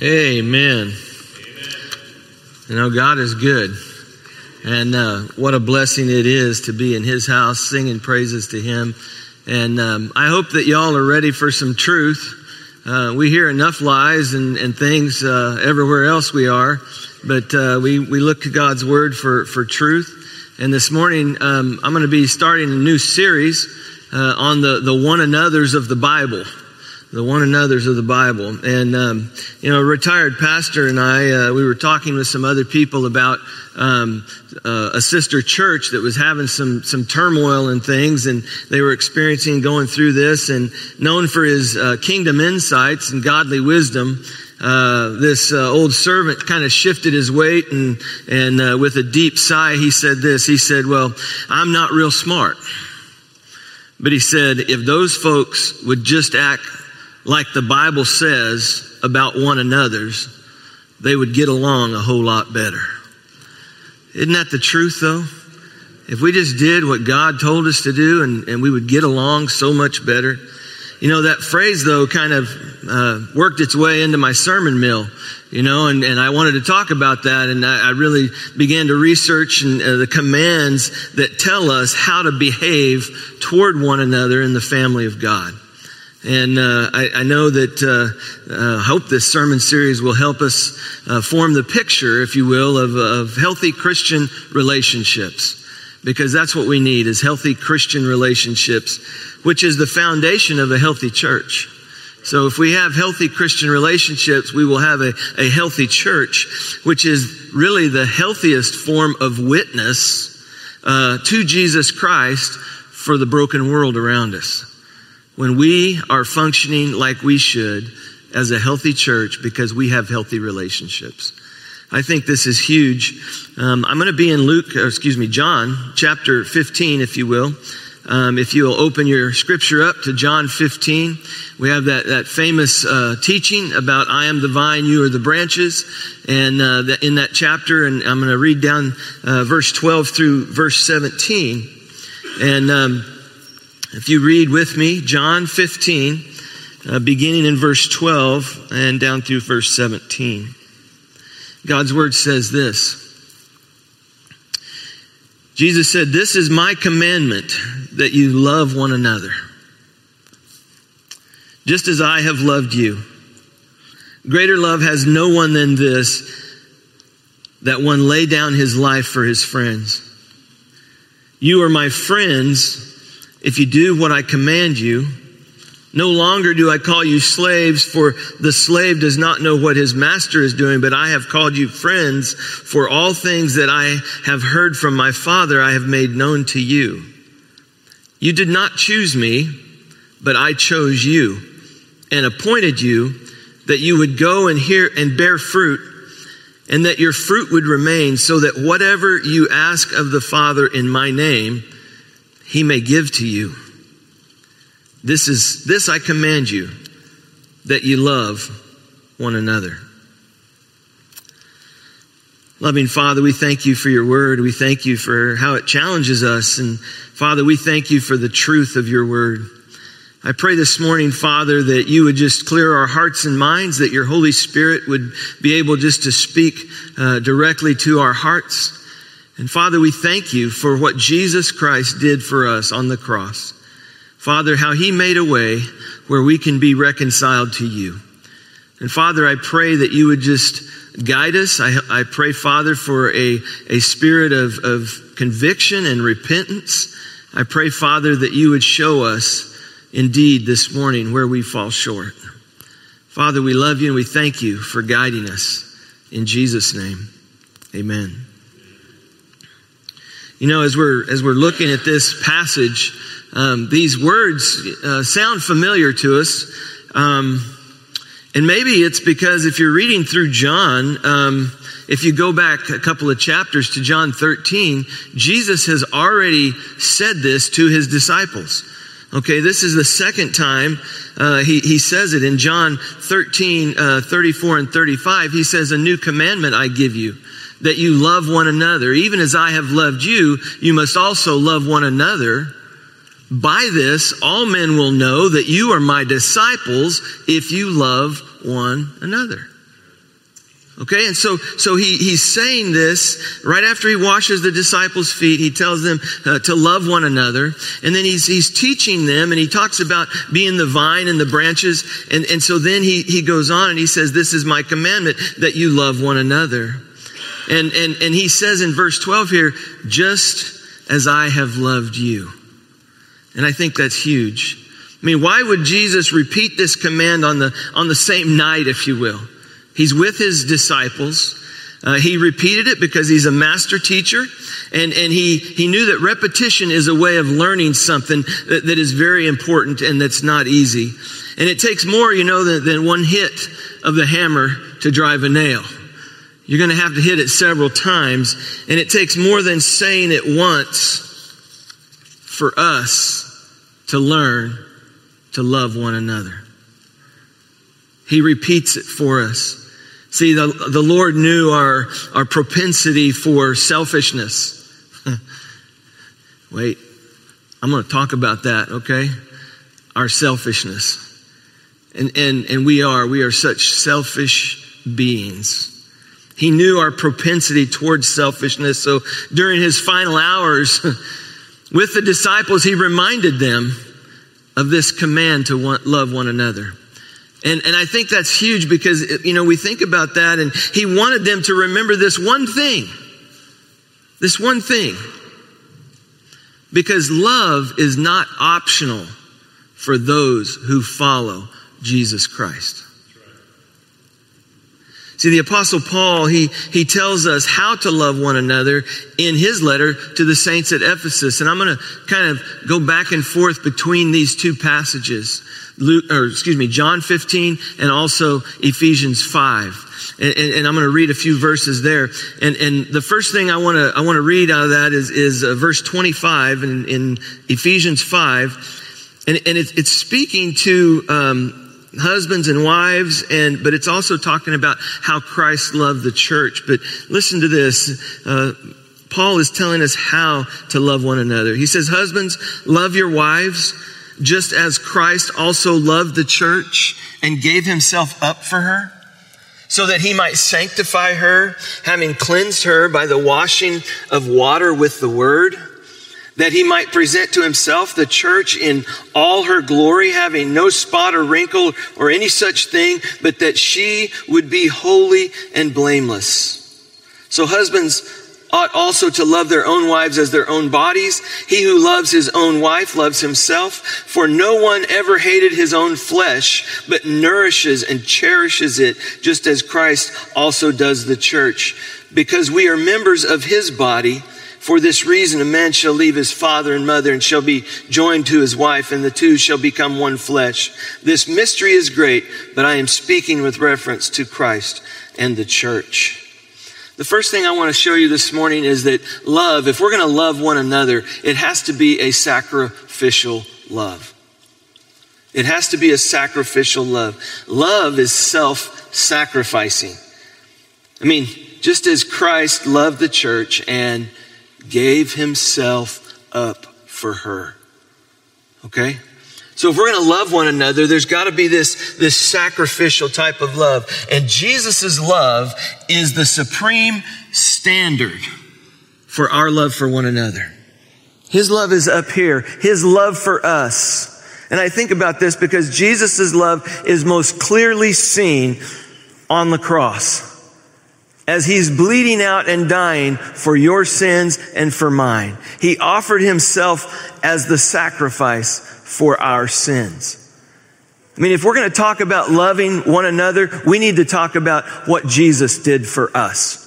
Amen. You know, God is good. And uh, what a blessing it is to be in His house singing praises to Him. And um, I hope that y'all are ready for some truth. Uh, we hear enough lies and, and things uh, everywhere else we are, but uh, we, we look to God's Word for, for truth. And this morning, um, I'm going to be starting a new series uh, on the, the one another's of the Bible the one another's of the Bible. And, um, you know, a retired pastor and I, uh, we were talking with some other people about um, uh, a sister church that was having some, some turmoil and things, and they were experiencing going through this. And known for his uh, kingdom insights and godly wisdom, uh, this uh, old servant kind of shifted his weight and, and uh, with a deep sigh, he said this. He said, Well, I'm not real smart. But he said, if those folks would just act like the Bible says about one another's, they would get along a whole lot better. Isn't that the truth though? If we just did what God told us to do and, and we would get along so much better. You know, that phrase though kind of uh, worked its way into my sermon mill, you know, and, and I wanted to talk about that. And I, I really began to research and, uh, the commands that tell us how to behave toward one another in the family of God. And uh, I, I, know that uh, uh, hope this sermon series will help us uh, form the picture, if you will, of, of healthy Christian relationships, because that's what we need is healthy Christian relationships, which is the foundation of a healthy church. So if we have healthy Christian relationships, we will have a, a healthy church, which is really the healthiest form of witness uh, to Jesus Christ for the broken world around us when we are functioning like we should as a healthy church because we have healthy relationships. I think this is huge. Um, I'm going to be in Luke, excuse me, John chapter 15, if you will. Um, if you'll open your scripture up to John 15, we have that, that famous uh, teaching about I am the vine, you are the branches. And uh, that in that chapter, and I'm going to read down uh, verse 12 through verse 17. And um, if you read with me, John 15, uh, beginning in verse 12 and down through verse 17. God's word says this. Jesus said, This is my commandment that you love one another, just as I have loved you. Greater love has no one than this, that one lay down his life for his friends. You are my friends if you do what I command you. No longer do I call you slaves, for the slave does not know what his master is doing, but I have called you friends, for all things that I have heard from my Father I have made known to you. You did not choose me, but I chose you and appointed you that you would go and hear and bear fruit and that your fruit would remain so that whatever you ask of the Father in my name, he may give to you. This is, this I command you, that you love one another. Loving Father, we thank you for your word. We thank you for how it challenges us. And Father, we thank you for the truth of your word. I pray this morning, Father, that you would just clear our hearts and minds, that your Holy Spirit would be able just to speak uh, directly to our hearts. And Father, we thank you for what Jesus Christ did for us on the cross. Father, how he made a way where we can be reconciled to you. And Father, I pray that you would just guide us. I, I pray, Father, for a, a spirit of, of conviction and repentance. I pray, Father, that you would show us indeed this morning where we fall short. Father, we love you and we thank you for guiding us. In Jesus' name, amen. You know, as we're, as we're looking at this passage, um, these words uh, sound familiar to us. Um, and maybe it's because if you're reading through John, um, if you go back a couple of chapters to John 13, Jesus has already said this to his disciples. Okay, this is the second time uh, he, he says it in John 13, uh, 34 and 35. He says, A new commandment I give you that you love one another. Even as I have loved you, you must also love one another. By this, all men will know that you are my disciples if you love one another. Okay, and so so he he's saying this right after he washes the disciples' feet. He tells them uh, to love one another, and then he's he's teaching them, and he talks about being the vine and the branches, and and so then he he goes on and he says, "This is my commandment that you love one another," and and and he says in verse twelve here, "Just as I have loved you," and I think that's huge. I mean, why would Jesus repeat this command on the on the same night, if you will? He's with his disciples. Uh, he repeated it because he's a master teacher and, and he, he knew that repetition is a way of learning something that, that is very important and that's not easy. And it takes more, you know, than, than one hit of the hammer to drive a nail. You're going to have to hit it several times and it takes more than saying it once for us to learn to love one another. He repeats it for us. See, the, the Lord knew our, our propensity for selfishness. Wait, I'm going to talk about that, okay? Our selfishness. And, and, and we are, we are such selfish beings. He knew our propensity towards selfishness. So during his final hours with the disciples, he reminded them of this command to want, love one another. And, and I think that's huge because, you know, we think about that and he wanted them to remember this one thing. This one thing. Because love is not optional for those who follow Jesus Christ. See, the apostle Paul, he, he tells us how to love one another in his letter to the saints at Ephesus. And I'm going to kind of go back and forth between these two passages. Luke, or excuse me, John 15 and also Ephesians 5. And, and, and I'm going to read a few verses there. And, and the first thing I want to, I want to read out of that is, is uh, verse 25 in, in Ephesians 5. And, and it's, it's speaking to, um, husbands and wives and but it's also talking about how christ loved the church. But listen to this. Uh, paul is telling us how to love one another. He says husbands love your wives just as Christ also loved the church and gave himself up for her, so that he might sanctify her, having cleansed her by the washing of water with the word, that he might present to himself the church in all her glory, having no spot or wrinkle or any such thing, but that she would be holy and blameless. So husbands, ought also to love their own wives as their own bodies. He who loves his own wife loves himself, for no one ever hated his own flesh, but nourishes and cherishes it, just as Christ also does the church. Because we are members of his body, for this reason, a man shall leave his father and mother and shall be joined to his wife, and the two shall become one flesh. This mystery is great, but I am speaking with reference to Christ and the church. The first thing I want to show you this morning is that love, if we're going to love one another, it has to be a sacrificial love. It has to be a sacrificial love. Love is self sacrificing. I mean, just as Christ loved the church and gave himself up for her. Okay? So if we're going to love one another, there's got to be this, this sacrificial type of love. And Jesus' love is the supreme standard for our love for one another. His love is up here. His love for us. And I think about this because Jesus' love is most clearly seen on the cross as he's bleeding out and dying for your sins and for mine. He offered himself as the sacrifice for our sins. I mean, if we're going to talk about loving one another, we need to talk about what Jesus did for us.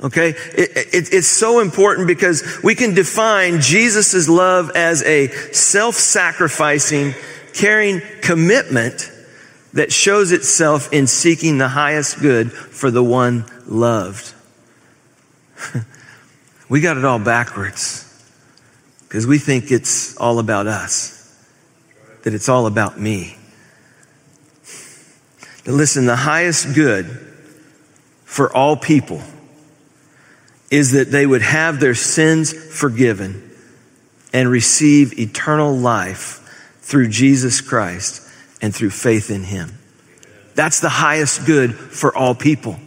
Okay? It, it, it's so important because we can define Jesus' love as a self-sacrificing, caring commitment that shows itself in seeking the highest good for the one loved. we got it all backwards because we think it's all about us that it's all about me. Now listen, the highest good for all people is that they would have their sins forgiven and receive eternal life through Jesus Christ and through faith in Him. That's the highest good for all people.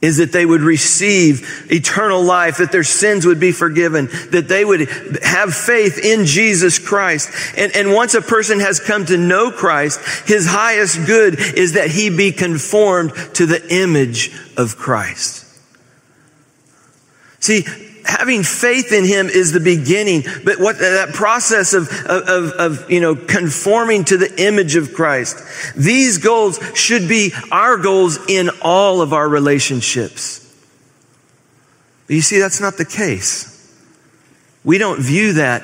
is that they would receive eternal life, that their sins would be forgiven, that they would have faith in Jesus Christ. And, and once a person has come to know Christ, his highest good is that he be conformed to the image of Christ. See, having faith in him is the beginning, but what that process of, of, of, you know, conforming to the image of Christ, these goals should be our goals in all of our relationships. But you see, that's not the case. We don't view that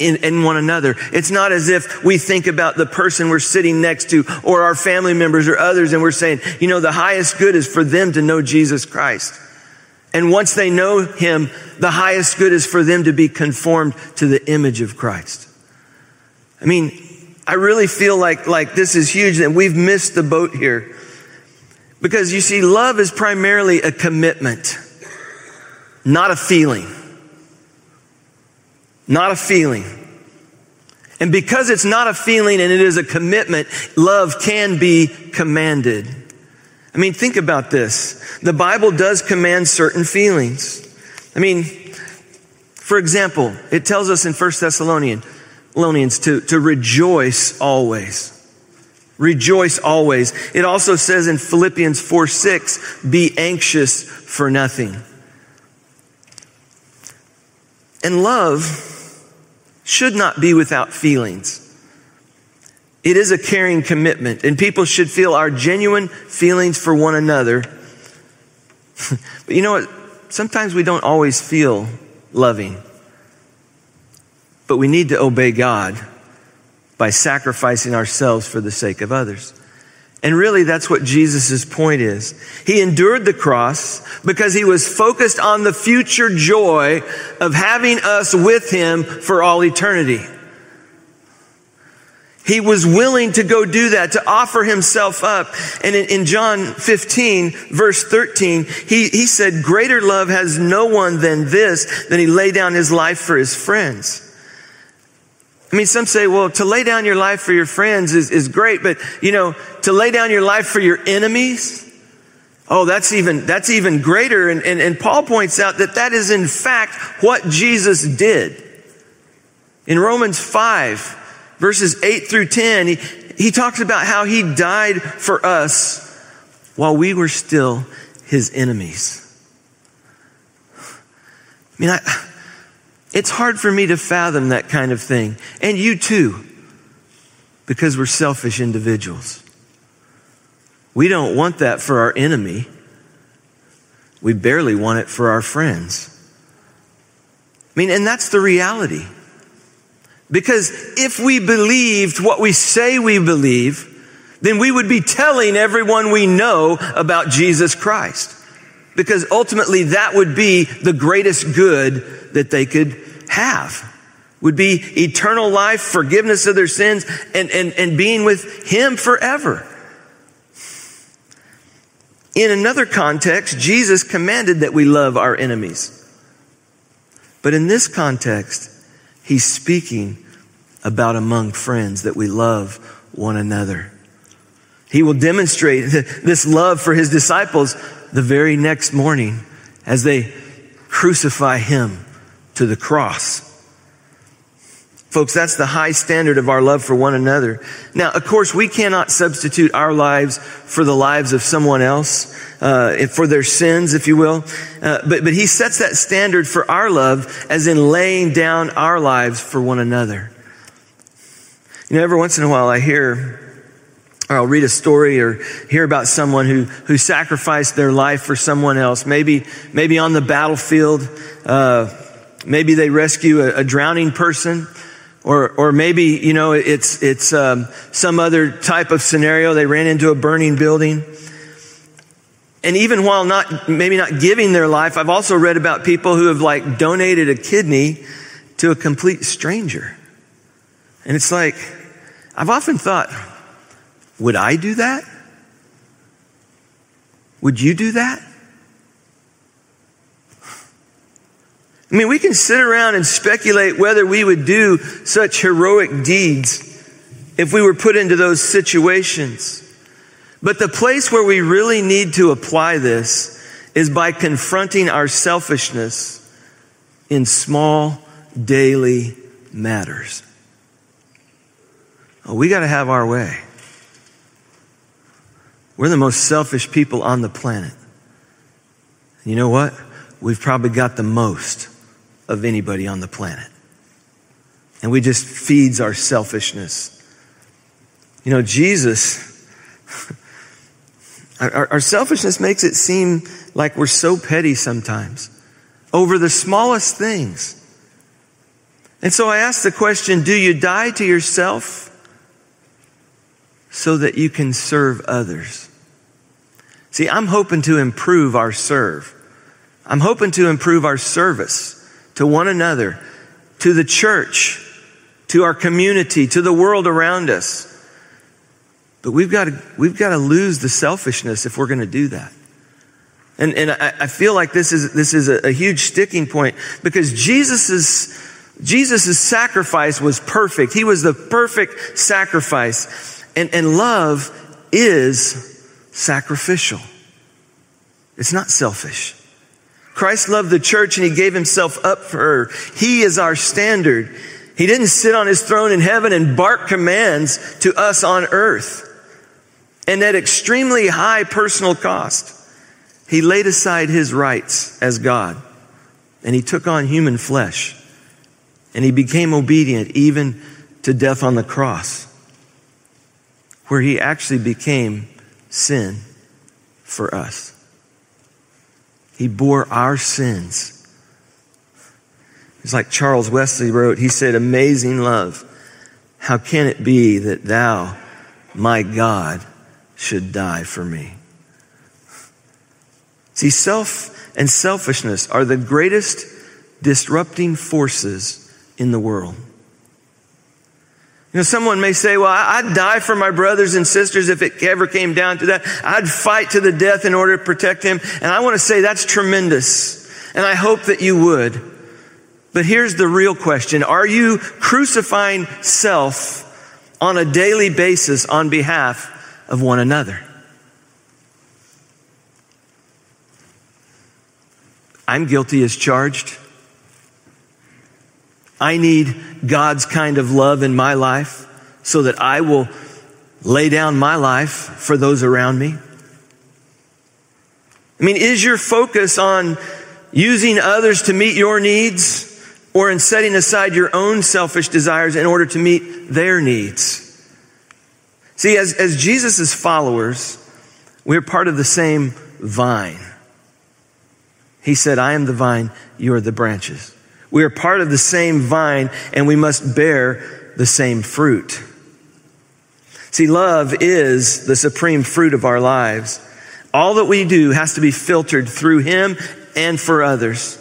in, in, one another. It's not as if we think about the person we're sitting next to or our family members or others and we're saying, you know, the highest good is for them to know Jesus Christ. And once they know him, the highest good is for them to be conformed to the image of Christ. I mean, I really feel like, like this is huge and we've missed the boat here. Because you see, love is primarily a commitment, not a feeling. Not a feeling. And because it's not a feeling and it is a commitment, love can be commanded. I mean, think about this. The Bible does command certain feelings. I mean, for example, it tells us in 1 Thessalonians, Thessalonians to, to rejoice always. Rejoice always. It also says in Philippians 4 6, be anxious for nothing. And love should not be without feelings. It is a caring commitment, and people should feel our genuine feelings for one another. but you know what? Sometimes we don't always feel loving. But we need to obey God by sacrificing ourselves for the sake of others. And really, that's what Jesus' point is. He endured the cross because he was focused on the future joy of having us with him for all eternity. He was willing to go do that, to offer himself up. And in, in, John 15, verse 13, he, he said, Greater love has no one than this, than he lay down his life for his friends. I mean, some say, well, to lay down your life for your friends is, is great, but, you know, to lay down your life for your enemies, oh, that's even, that's even greater. And, and, and Paul points out that that is in fact what Jesus did. In Romans 5, verses 8 through 10, he, he talks about how he died for us while we were still his enemies. I mean, I, it's hard for me to fathom that kind of thing. And you too, because we're selfish individuals. We don't want that for our enemy. We barely want it for our friends. I mean, and that's the reality. Because if we believed what we say we believe, then we would be telling everyone we know about Jesus Christ. Because ultimately that would be the greatest good that they could have. Would be eternal life, forgiveness of their sins, and, and, and being with Him forever. In another context, Jesus commanded that we love our enemies. But in this context, he's speaking about among friends that we love one another. He will demonstrate this love for his disciples the very next morning as they crucify him to the cross. Folks, that's the high standard of our love for one another. Now, of course, we cannot substitute our lives for the lives of someone else, uh, for their sins, if you will. Uh, but, but he sets that standard for our love as in laying down our lives for one another. You know, every once in a while I hear or I'll read a story or hear about someone who, who sacrificed their life for someone else. Maybe, maybe on the battlefield, uh, maybe they rescue a, a, drowning person, or, or maybe, you know, it's, it's um, some other type of scenario. They ran into a burning building. And even while not, maybe not giving their life, I've also read about people who have like donated a kidney to a complete stranger. And it's like, I've often thought, would I do that? Would you do that? I mean, we can sit around and speculate whether we would do such heroic deeds if we were put into those situations. But the place where we really need to apply this is by confronting our selfishness in small daily matters. Oh, we got to have our way. We're the most selfish people on the planet. You know what? We've probably got the most of anybody on the planet. And we just feeds our selfishness. You know, Jesus, our, our, selfishness makes it seem like we're so petty sometimes over the smallest things. And so I ask the question do you die to yourself so that you can serve others? See, I'm hoping to improve our serve. I'm hoping to improve our service to one another, to the church, to our community, to the world around us. But we've got to, we've got to lose the selfishness if we're going to do that. And, and I, I, feel like this is, this is a, a huge sticking point because Jesus's, Jesus's sacrifice was perfect. He was the perfect sacrifice. And, and love is sacrificial. It's not selfish. Christ loved the church and he gave himself up for her. He is our standard. He didn't sit on his throne in heaven and bark commands to us on earth. And at extremely high personal cost, he laid aside his rights as God and he took on human flesh and he became obedient even to death on the cross, where he actually became sin for us. He bore our sins it's like Charles Wesley wrote, he said, Amazing love. How can it be that thou, my God, should die for me? See, self and selfishness are the greatest disrupting forces in the world. You know, someone may say, well, I'd die for my brothers and sisters if it ever came down to that. I'd fight to the death in order to protect him. And I want to say that's tremendous. And I hope that you would. But here's the real question. Are you crucifying self on a daily basis on behalf of one another? I'm guilty as charged. I need God's kind of love in my life so that I will lay down my life for those around me. I mean, is your focus on using others to meet your needs? or in setting aside your own selfish desires in order to meet their needs. See, as, as Jesus' followers, we're part of the same vine. He said, I am the vine, you are the branches. We are part of the same vine and we must bear the same fruit. See, love is the supreme fruit of our lives. All that we do has to be filtered through Him and for others.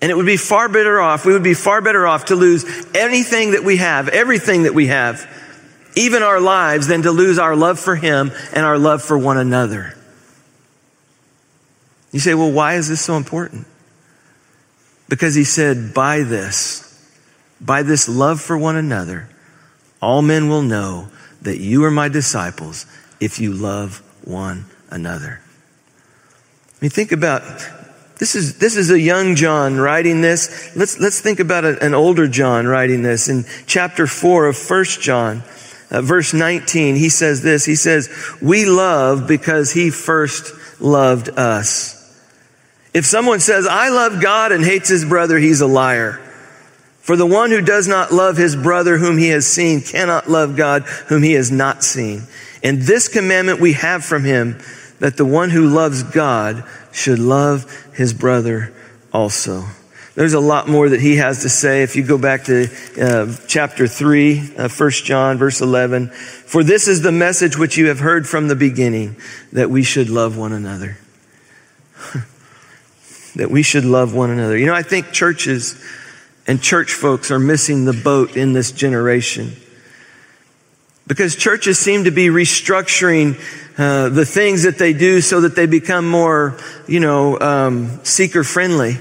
And it would be far better off, we would be far better off to lose anything that we have, everything that we have, even our lives, than to lose our love for Him and our love for one another. You say, well, why is this so important? Because He said, by this, by this love for one another, all men will know that you are my disciples if you love one another. I mean, think about this is, this is a young John writing this. Let's, let's think about a, an older John writing this. In chapter 4 of First John, uh, verse 19, he says this. He says, We love because he first loved us. If someone says, I love God and hates his brother, he's a liar. For the one who does not love his brother whom he has seen cannot love God whom he has not seen. And this commandment we have from him that the one who loves God should love his brother also. There's a lot more that he has to say. If you go back to uh, chapter 3, uh, 1 John, verse 11. For this is the message which you have heard from the beginning, that we should love one another. that we should love one another. You know, I think churches and church folks are missing the boat in this generation. Because churches seem to be restructuring uh, the things that they do so that they become more, you know, um, seeker friendly.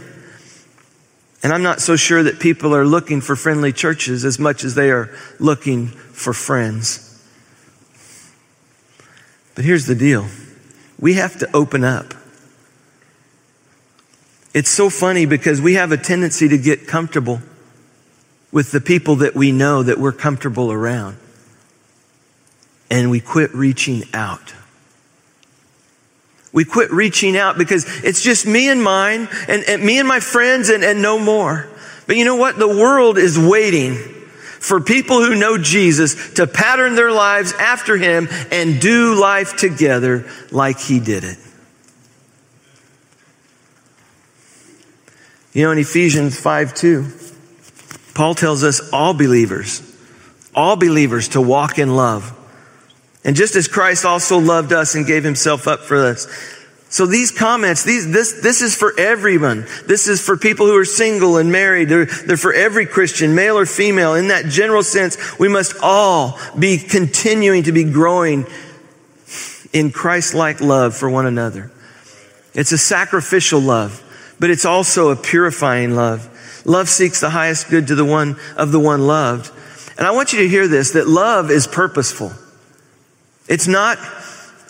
And I'm not so sure that people are looking for friendly churches as much as they are looking for friends. But here's the deal we have to open up. It's so funny because we have a tendency to get comfortable with the people that we know that we're comfortable around. And we quit reaching out. We quit reaching out because it's just me and mine and, and me and my friends and, and no more. But you know what? The world is waiting for people who know Jesus to pattern their lives after him and do life together like he did it. You know, in Ephesians 5 2, Paul tells us all believers, all believers to walk in love. And just as Christ also loved us and gave himself up for us. So these comments, these, this, this is for everyone. This is for people who are single and married. They're, they're for every Christian, male or female. In that general sense, we must all be continuing to be growing in Christ-like love for one another. It's a sacrificial love, but it's also a purifying love. Love seeks the highest good to the one of the one loved. And I want you to hear this, that love is purposeful. It's not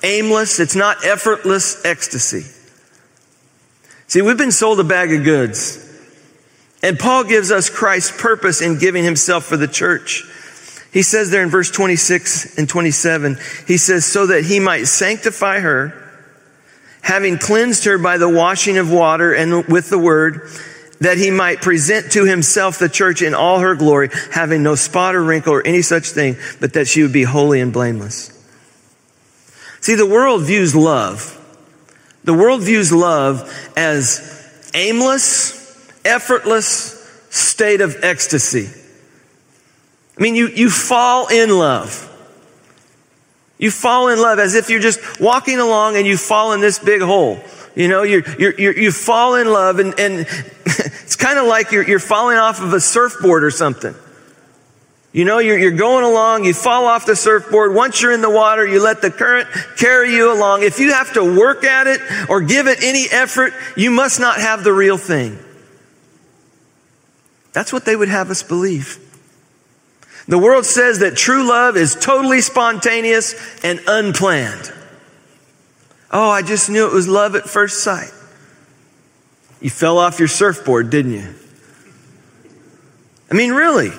aimless, it's not effortless ecstasy. See, we've been sold a bag of goods. And Paul gives us Christ's purpose in giving himself for the church. He says there in verse 26 and 27, he says, so that he might sanctify her, having cleansed her by the washing of water and with the word, that he might present to himself the church in all her glory, having no spot or wrinkle or any such thing, but that she would be holy and blameless. See, the world views love. The world views love as aimless, effortless state of ecstasy. I mean, you, you fall in love. You fall in love as if you're just walking along and you fall in this big hole. You know, you you you fall in love and, and it's kind of like you're, you're falling off of a surfboard or something. You know, you're, you're going along, you fall off the surfboard. Once you're in the water, you let the current carry you along. If you have to work at it or give it any effort, you must not have the real thing. That's what they would have us believe. The world says that true love is totally spontaneous and unplanned. Oh, I just knew it was love at first sight. You fell off your surfboard, didn't you? I mean, really.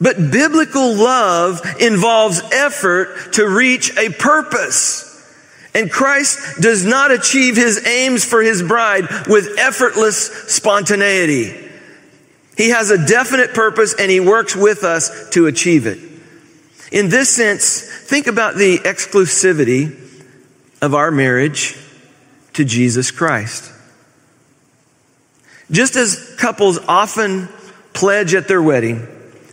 But biblical love involves effort to reach a purpose. And Christ does not achieve his aims for his bride with effortless spontaneity. He has a definite purpose and he works with us to achieve it. In this sense, think about the exclusivity of our marriage to Jesus Christ. Just as couples often pledge at their wedding,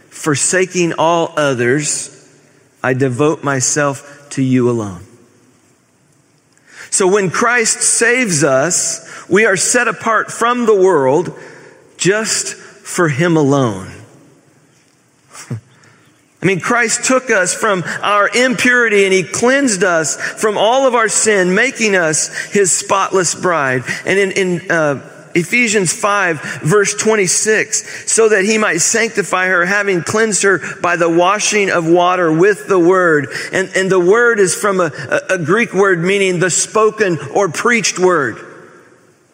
forsaking all others, I devote myself to you alone. So when Christ saves us, we are set apart from the world just for Him alone. I mean, Christ took us from our impurity and He cleansed us from all of our sin, making us His spotless bride. And in, in uh, Ephesians 5 verse 26, so that he might sanctify her, having cleansed her by the washing of water with the word. And, and the word is from a, a, Greek word meaning the spoken or preached word.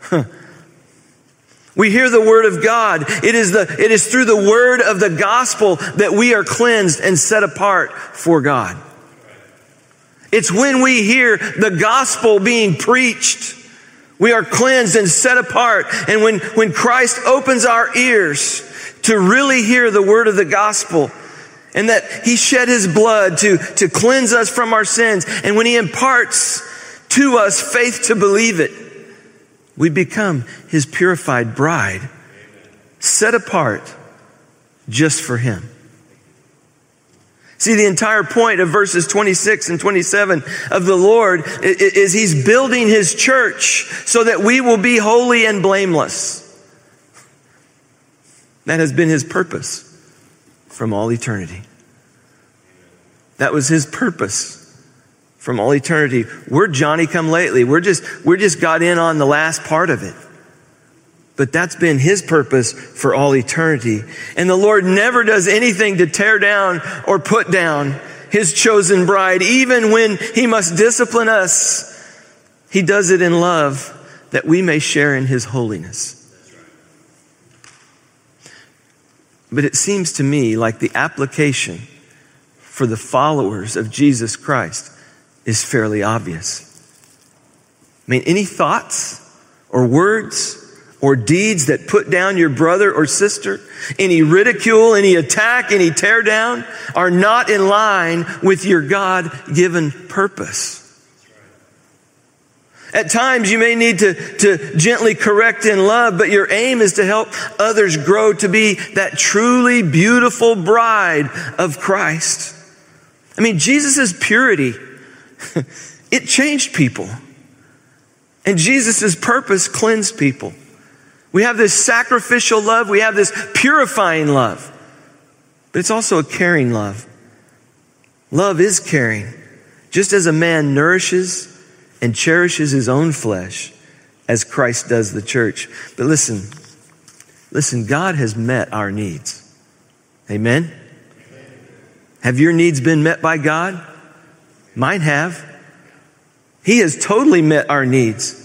Huh. We hear the word of God. It is the, it is through the word of the gospel that we are cleansed and set apart for God. It's when we hear the gospel being preached we are cleansed and set apart. And when, when Christ opens our ears to really hear the word of the gospel, and that he shed his blood to, to cleanse us from our sins, and when he imparts to us faith to believe it, we become his purified bride, set apart just for him. See, the entire point of verses 26 and 27 of the Lord is He's building His church so that we will be holy and blameless. That has been His purpose from all eternity. That was His purpose from all eternity. We're Johnny come lately. We're just, we're just got in on the last part of it. But that's been his purpose for all eternity. And the Lord never does anything to tear down or put down his chosen bride, even when he must discipline us. He does it in love that we may share in his holiness. But it seems to me like the application for the followers of Jesus Christ is fairly obvious. I mean, any thoughts or words or deeds that put down your brother or sister, any ridicule, any attack, any tear down are not in line with your God given purpose. At times you may need to, to gently correct in love, but your aim is to help others grow to be that truly beautiful bride of Christ. I mean, Jesus' purity, it changed people. And Jesus' purpose cleansed people. We have this sacrificial love. We have this purifying love. But it's also a caring love. Love is caring. Just as a man nourishes and cherishes his own flesh as Christ does the church. But listen, listen, God has met our needs. Amen? Have your needs been met by God? Mine have. He has totally met our needs.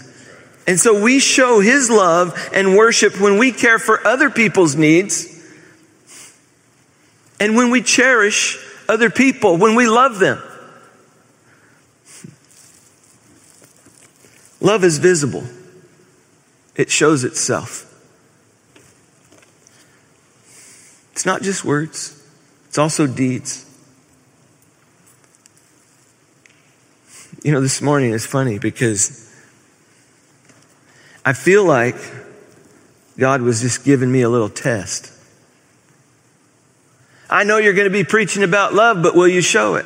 And so we show His love and worship when we care for other people's needs and when we cherish other people, when we love them. Love is visible, it shows itself. It's not just words, it's also deeds. You know, this morning is funny because I feel like God was just giving me a little test. I know you're going to be preaching about love, but will you show it?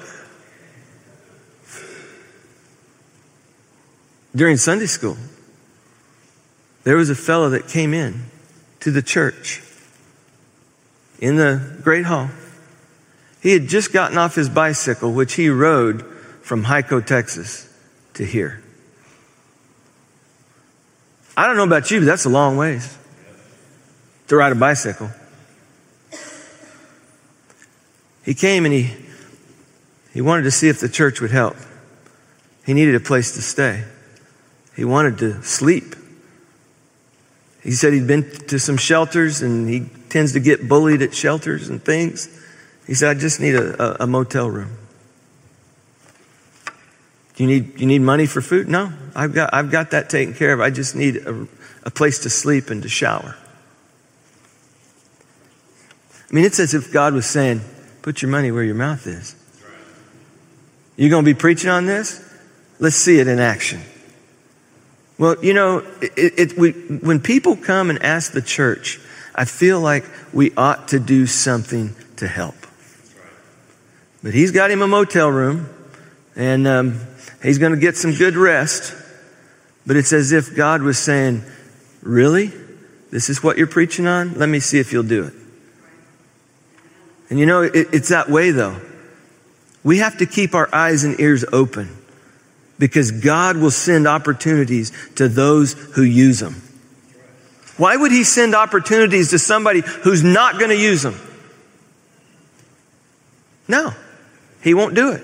during Sunday school, there was a fellow that came in to the church in the Great Hall. He had just gotten off his bicycle, which he rode from Hico, Texas to here. I don't know about you, but that's a long ways to ride a bicycle. He came and he, he wanted to see if the church would help. He needed a place to stay. He wanted to sleep. He said he'd been to some shelters and he tends to get bullied at shelters and things. He said, I just need a, a, a motel room. Do you need, you need money for food? No, I've got, I've got that taken care of. I just need a, a place to sleep and to shower. I mean, it's as if God was saying, put your money where your mouth is. You going to be preaching on this? Let's see it in action. Well, you know, it, it, we, when people come and ask the church, I feel like we ought to do something to help. But he's got him a motel room, and um, he's going to get some good rest. But it's as if God was saying, Really? This is what you're preaching on? Let me see if you'll do it. And you know, it, it's that way though. We have to keep our eyes and ears open because God will send opportunities to those who use them. Why would He send opportunities to somebody who's not going to use them? No, He won't do it.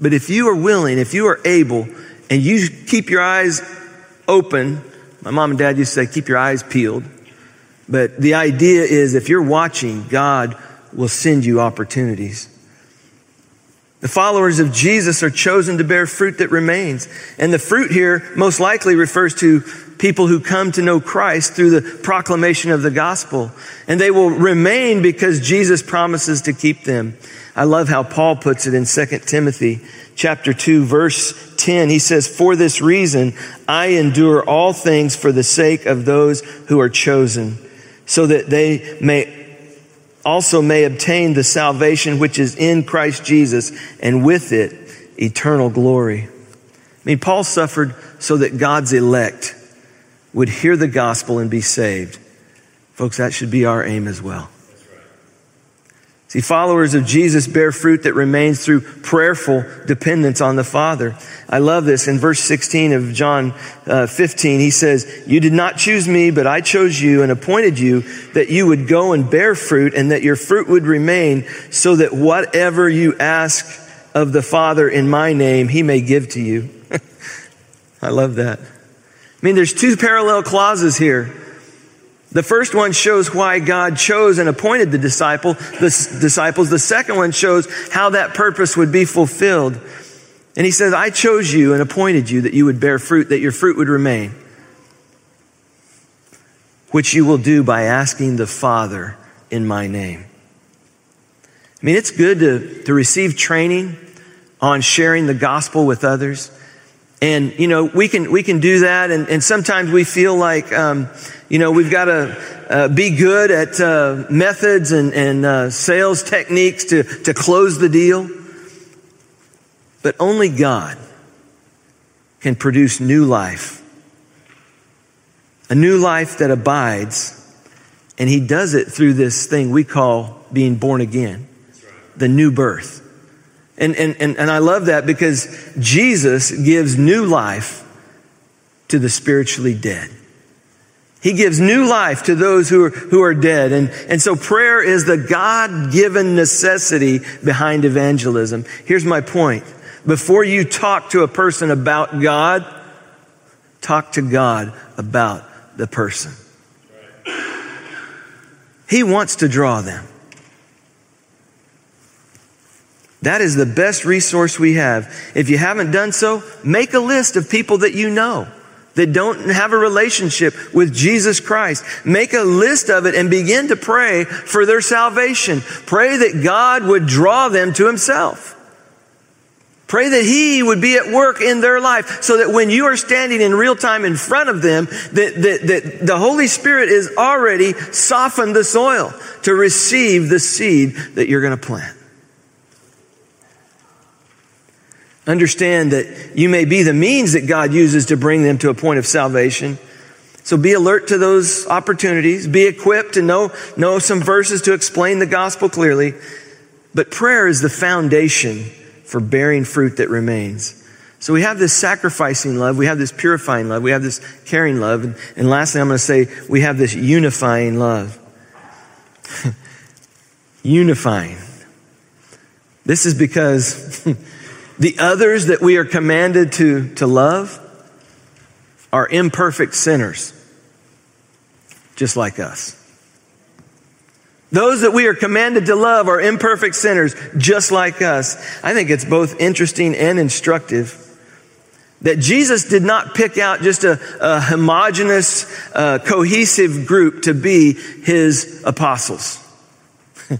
But if you are willing, if you are able, and you keep your eyes open, my mom and dad used to say, keep your eyes peeled. But the idea is if you're watching, God will send you opportunities. The followers of Jesus are chosen to bear fruit that remains. And the fruit here most likely refers to people who come to know Christ through the proclamation of the gospel. And they will remain because Jesus promises to keep them. I love how Paul puts it in 2 Timothy chapter 2 verse 10. He says, For this reason, I endure all things for the sake of those who are chosen, so that they may also may obtain the salvation which is in Christ Jesus and with it eternal glory. I mean, Paul suffered so that God's elect would hear the gospel and be saved. Folks, that should be our aim as well. See, followers of Jesus bear fruit that remains through prayerful dependence on the Father. I love this. In verse 16 of John uh, 15, he says, You did not choose me, but I chose you and appointed you that you would go and bear fruit and that your fruit would remain so that whatever you ask of the Father in my name, he may give to you. I love that. I mean, there's two parallel clauses here. The first one shows why God chose and appointed the disciple, the disciples. The second one shows how that purpose would be fulfilled. And he says, I chose you and appointed you that you would bear fruit, that your fruit would remain, which you will do by asking the Father in my name. I mean, it's good to, to receive training on sharing the gospel with others. And, you know, we can, we can do that. And, and sometimes we feel like, um, you know, we've got to uh, be good at uh, methods and, and uh, sales techniques to, to close the deal. But only God can produce new life. A new life that abides. And He does it through this thing we call being born again, the new birth. And, and, and, and I love that because Jesus gives new life to the spiritually dead. He gives new life to those who are, who are dead. And, and so prayer is the God given necessity behind evangelism. Here's my point. Before you talk to a person about God, talk to God about the person. He wants to draw them. That is the best resource we have. If you haven't done so, make a list of people that you know that don't have a relationship with Jesus Christ. Make a list of it and begin to pray for their salvation. Pray that God would draw them to Himself. Pray that He would be at work in their life so that when you are standing in real time in front of them, that, that, that the Holy Spirit is already softened the soil to receive the seed that you're going to plant. Understand that you may be the means that God uses to bring them to a point of salvation. So be alert to those opportunities. Be equipped to know, know some verses to explain the gospel clearly. But prayer is the foundation for bearing fruit that remains. So we have this sacrificing love, we have this purifying love, we have this caring love, and, and lastly, I'm going to say we have this unifying love. unifying. This is because The others that we are commanded to, to love are imperfect sinners, just like us. Those that we are commanded to love are imperfect sinners, just like us. I think it's both interesting and instructive that Jesus did not pick out just a, a homogenous, uh, cohesive group to be his apostles.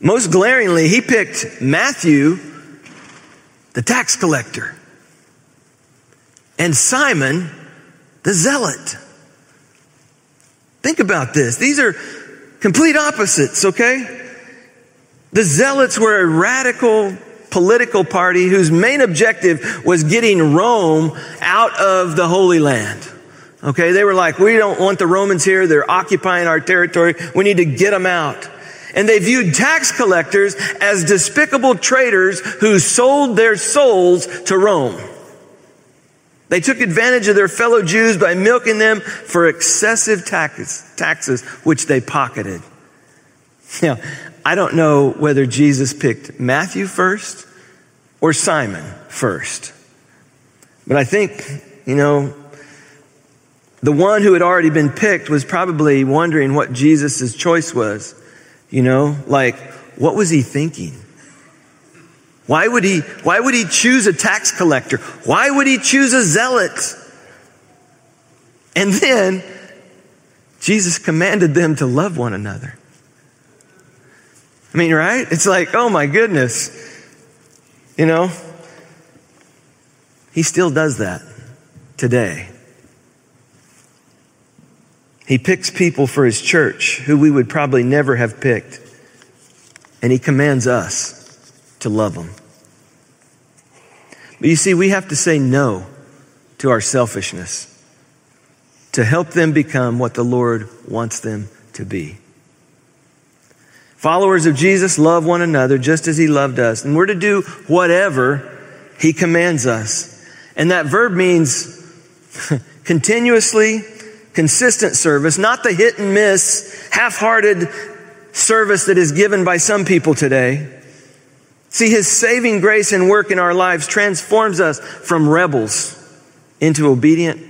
Most glaringly, he picked Matthew the tax collector, and Simon, the zealot. Think about this. These are complete opposites, okay? The zealots were a radical political party whose main objective was getting Rome out of the Holy Land. Okay, they were like, we don't want the Romans here. They're occupying our territory. We need to get them out and they viewed tax collectors as despicable traitors who sold their souls to Rome. They took advantage of their fellow Jews by milking them for excessive taxes, taxes which they pocketed. Now, I don't know whether Jesus picked Matthew first or Simon first. But I think, you know, the one who had already been picked was probably wondering what Jesus' choice was. You know, like, what was he thinking? Why would he, why would he choose a tax collector? Why would he choose a zealot? And then Jesus commanded them to love one another. I mean, right? It's like, oh my goodness. You know, he still does that today. He picks people for his church who we would probably never have picked. And he commands us to love them. But you see, we have to say no to our selfishness to help them become what the Lord wants them to be. Followers of Jesus love one another just as he loved us. And we're to do whatever he commands us. And that verb means continuously consistent service, not the hit and miss, half hearted service that is given by some people today. See, His saving grace and work in our lives transforms us from rebels into obedient,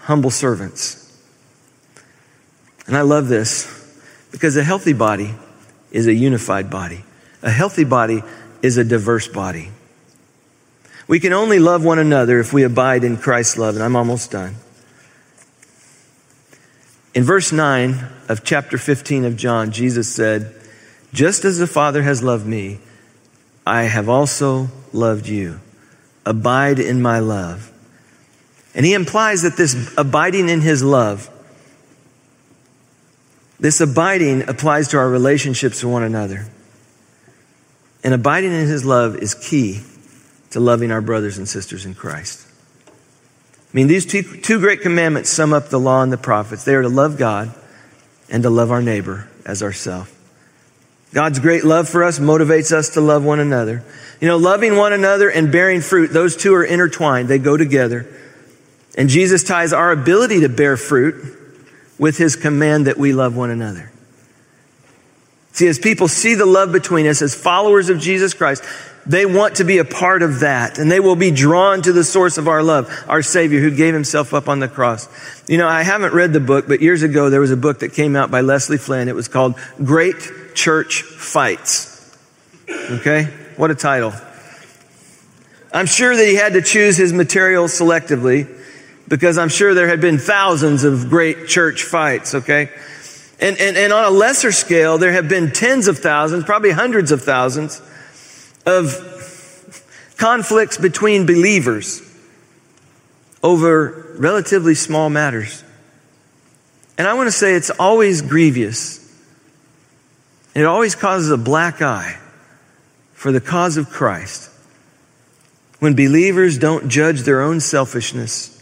humble servants. And I love this because a healthy body is a unified body. A healthy body is a diverse body. We can only love one another if we abide in Christ's love, and I'm almost done. In verse 9 of chapter 15 of John, Jesus said, Just as the Father has loved me, I have also loved you. Abide in my love. And he implies that this abiding in his love, this abiding applies to our relationships with one another. And abiding in his love is key to loving our brothers and sisters in Christ. I mean, these two, two great commandments sum up the law and the prophets. They are to love God and to love our neighbor as ourselves. God's great love for us motivates us to love one another. You know, loving one another and bearing fruit, those two are intertwined. They go together. And Jesus ties our ability to bear fruit with his command that we love one another. See, as people see the love between us as followers of Jesus Christ, they want to be a part of that and they will be drawn to the source of our love, our Savior who gave himself up on the cross. You know, I haven't read the book, but years ago there was a book that came out by Leslie Flynn. It was called Great Church Fights. Okay? What a title. I'm sure that he had to choose his material selectively because I'm sure there had been thousands of great church fights, okay? And, and, and on a lesser scale, there have been tens of thousands, probably hundreds of thousands of conflicts between believers over relatively small matters. And I want to say it's always grievous. It always causes a black eye for the cause of Christ when believers don't judge their own selfishness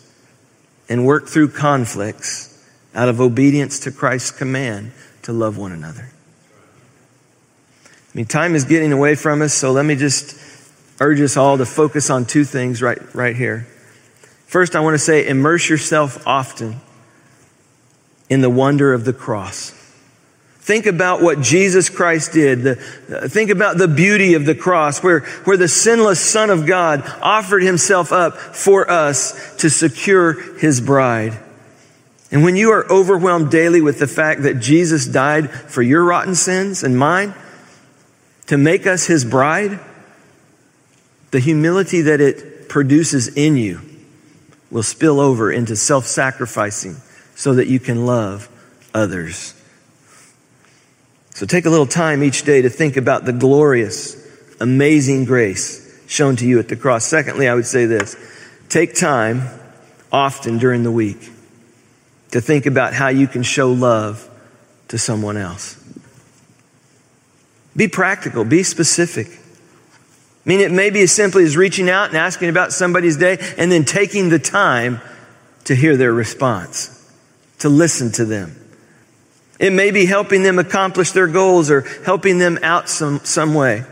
and work through conflicts out of obedience to Christ's command to love one another. I mean, time is getting away from us, so let me just urge us all to focus on two things right, right here. First, I want to say immerse yourself often in the wonder of the cross. Think about what Jesus Christ did. The, uh, think about the beauty of the cross where, where the sinless Son of God offered himself up for us to secure his bride. And when you are overwhelmed daily with the fact that Jesus died for your rotten sins and mine to make us his bride, the humility that it produces in you will spill over into self sacrificing so that you can love others. So take a little time each day to think about the glorious, amazing grace shown to you at the cross. Secondly, I would say this take time often during the week to think about how you can show love to someone else. Be practical, be specific. I mean, it may be as simply as reaching out and asking about somebody's day and then taking the time to hear their response, to listen to them. It may be helping them accomplish their goals or helping them out some, some way.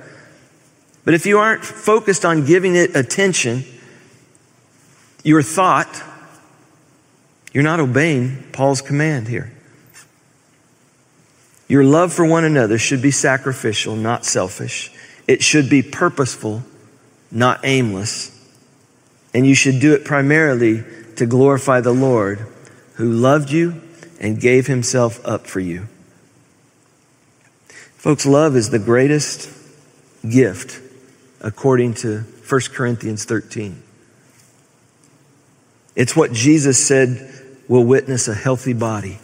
But if you aren't focused on giving it attention, your thought you're not obeying Paul's command here. Your love for one another should be sacrificial, not selfish. It should be purposeful, not aimless. And you should do it primarily to glorify the Lord who loved you and gave himself up for you. Folks, love is the greatest gift according to 1 Corinthians 13. It's what Jesus said will witness a healthy body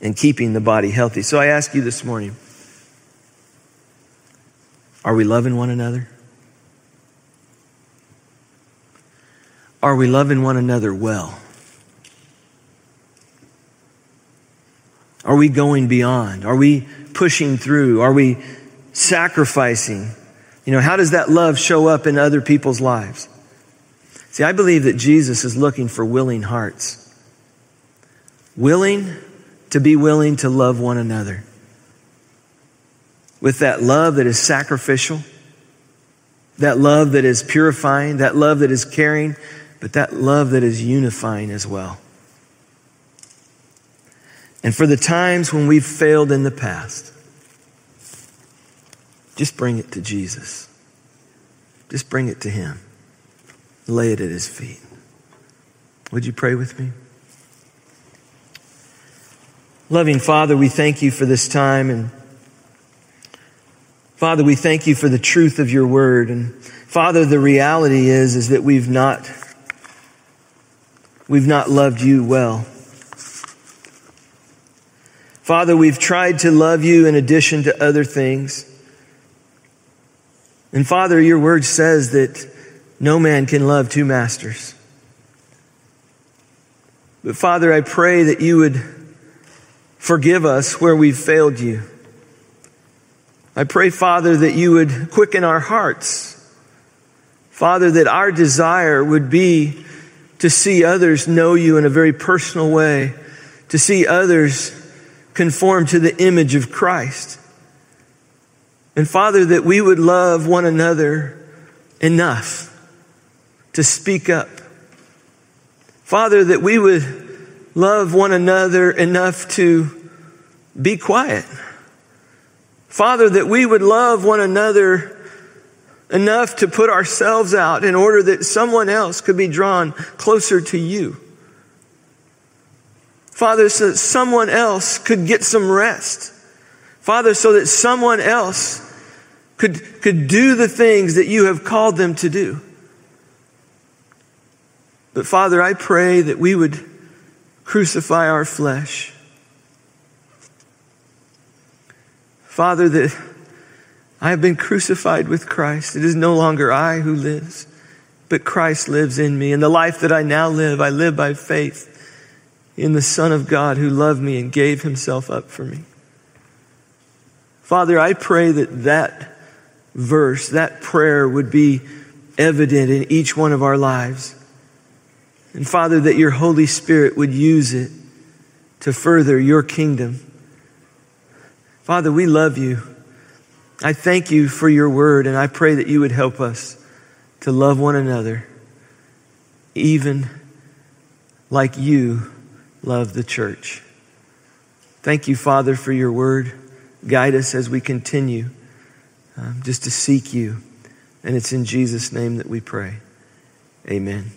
and keeping the body healthy. So I ask you this morning are we loving one another? Are we loving one another well? Are we going beyond? Are we pushing through? Are we sacrificing? You know, how does that love show up in other people's lives? See, I believe that Jesus is looking for willing hearts willing to be willing to love one another. With that love that is sacrificial, that love that is purifying, that love that is caring, but that love that is unifying as well. And for the times when we've failed in the past, just bring it to Jesus. Just bring it to Him. Lay it at His feet. Would you pray with me? Loving Father, we thank you for this time and Father, we thank you for the truth of your word. And Father, the reality is, is that we've not, we've not loved you well. Father, we've tried to love you in addition to other things. And Father, your word says that no man can love two masters. But Father, I pray that you would forgive us where we've failed you. I pray, Father, that you would quicken our hearts. Father, that our desire would be to see others know you in a very personal way, to see others conform to the image of Christ. And Father, that we would love one another enough to speak up. Father, that we would love one another enough to be quiet. Father, that we would love one another enough to put ourselves out in order that someone else could be drawn closer to you. Father, so that someone else could get some rest. Father, so that someone else could, could do the things that you have called them to do. But Father, I pray that we would crucify our flesh. Father, that I have been crucified with Christ. It is no longer I who lives, but Christ lives in me. And the life that I now live, I live by faith in the Son of God who loved me and gave himself up for me. Father, I pray that that verse, that prayer would be evident in each one of our lives. And Father, that your Holy Spirit would use it to further your kingdom. Father, we love you. I thank you for your word, and I pray that you would help us to love one another, even like you love the church. Thank you, Father, for your word. Guide us as we continue um, just to seek you. And it's in Jesus' name that we pray. Amen.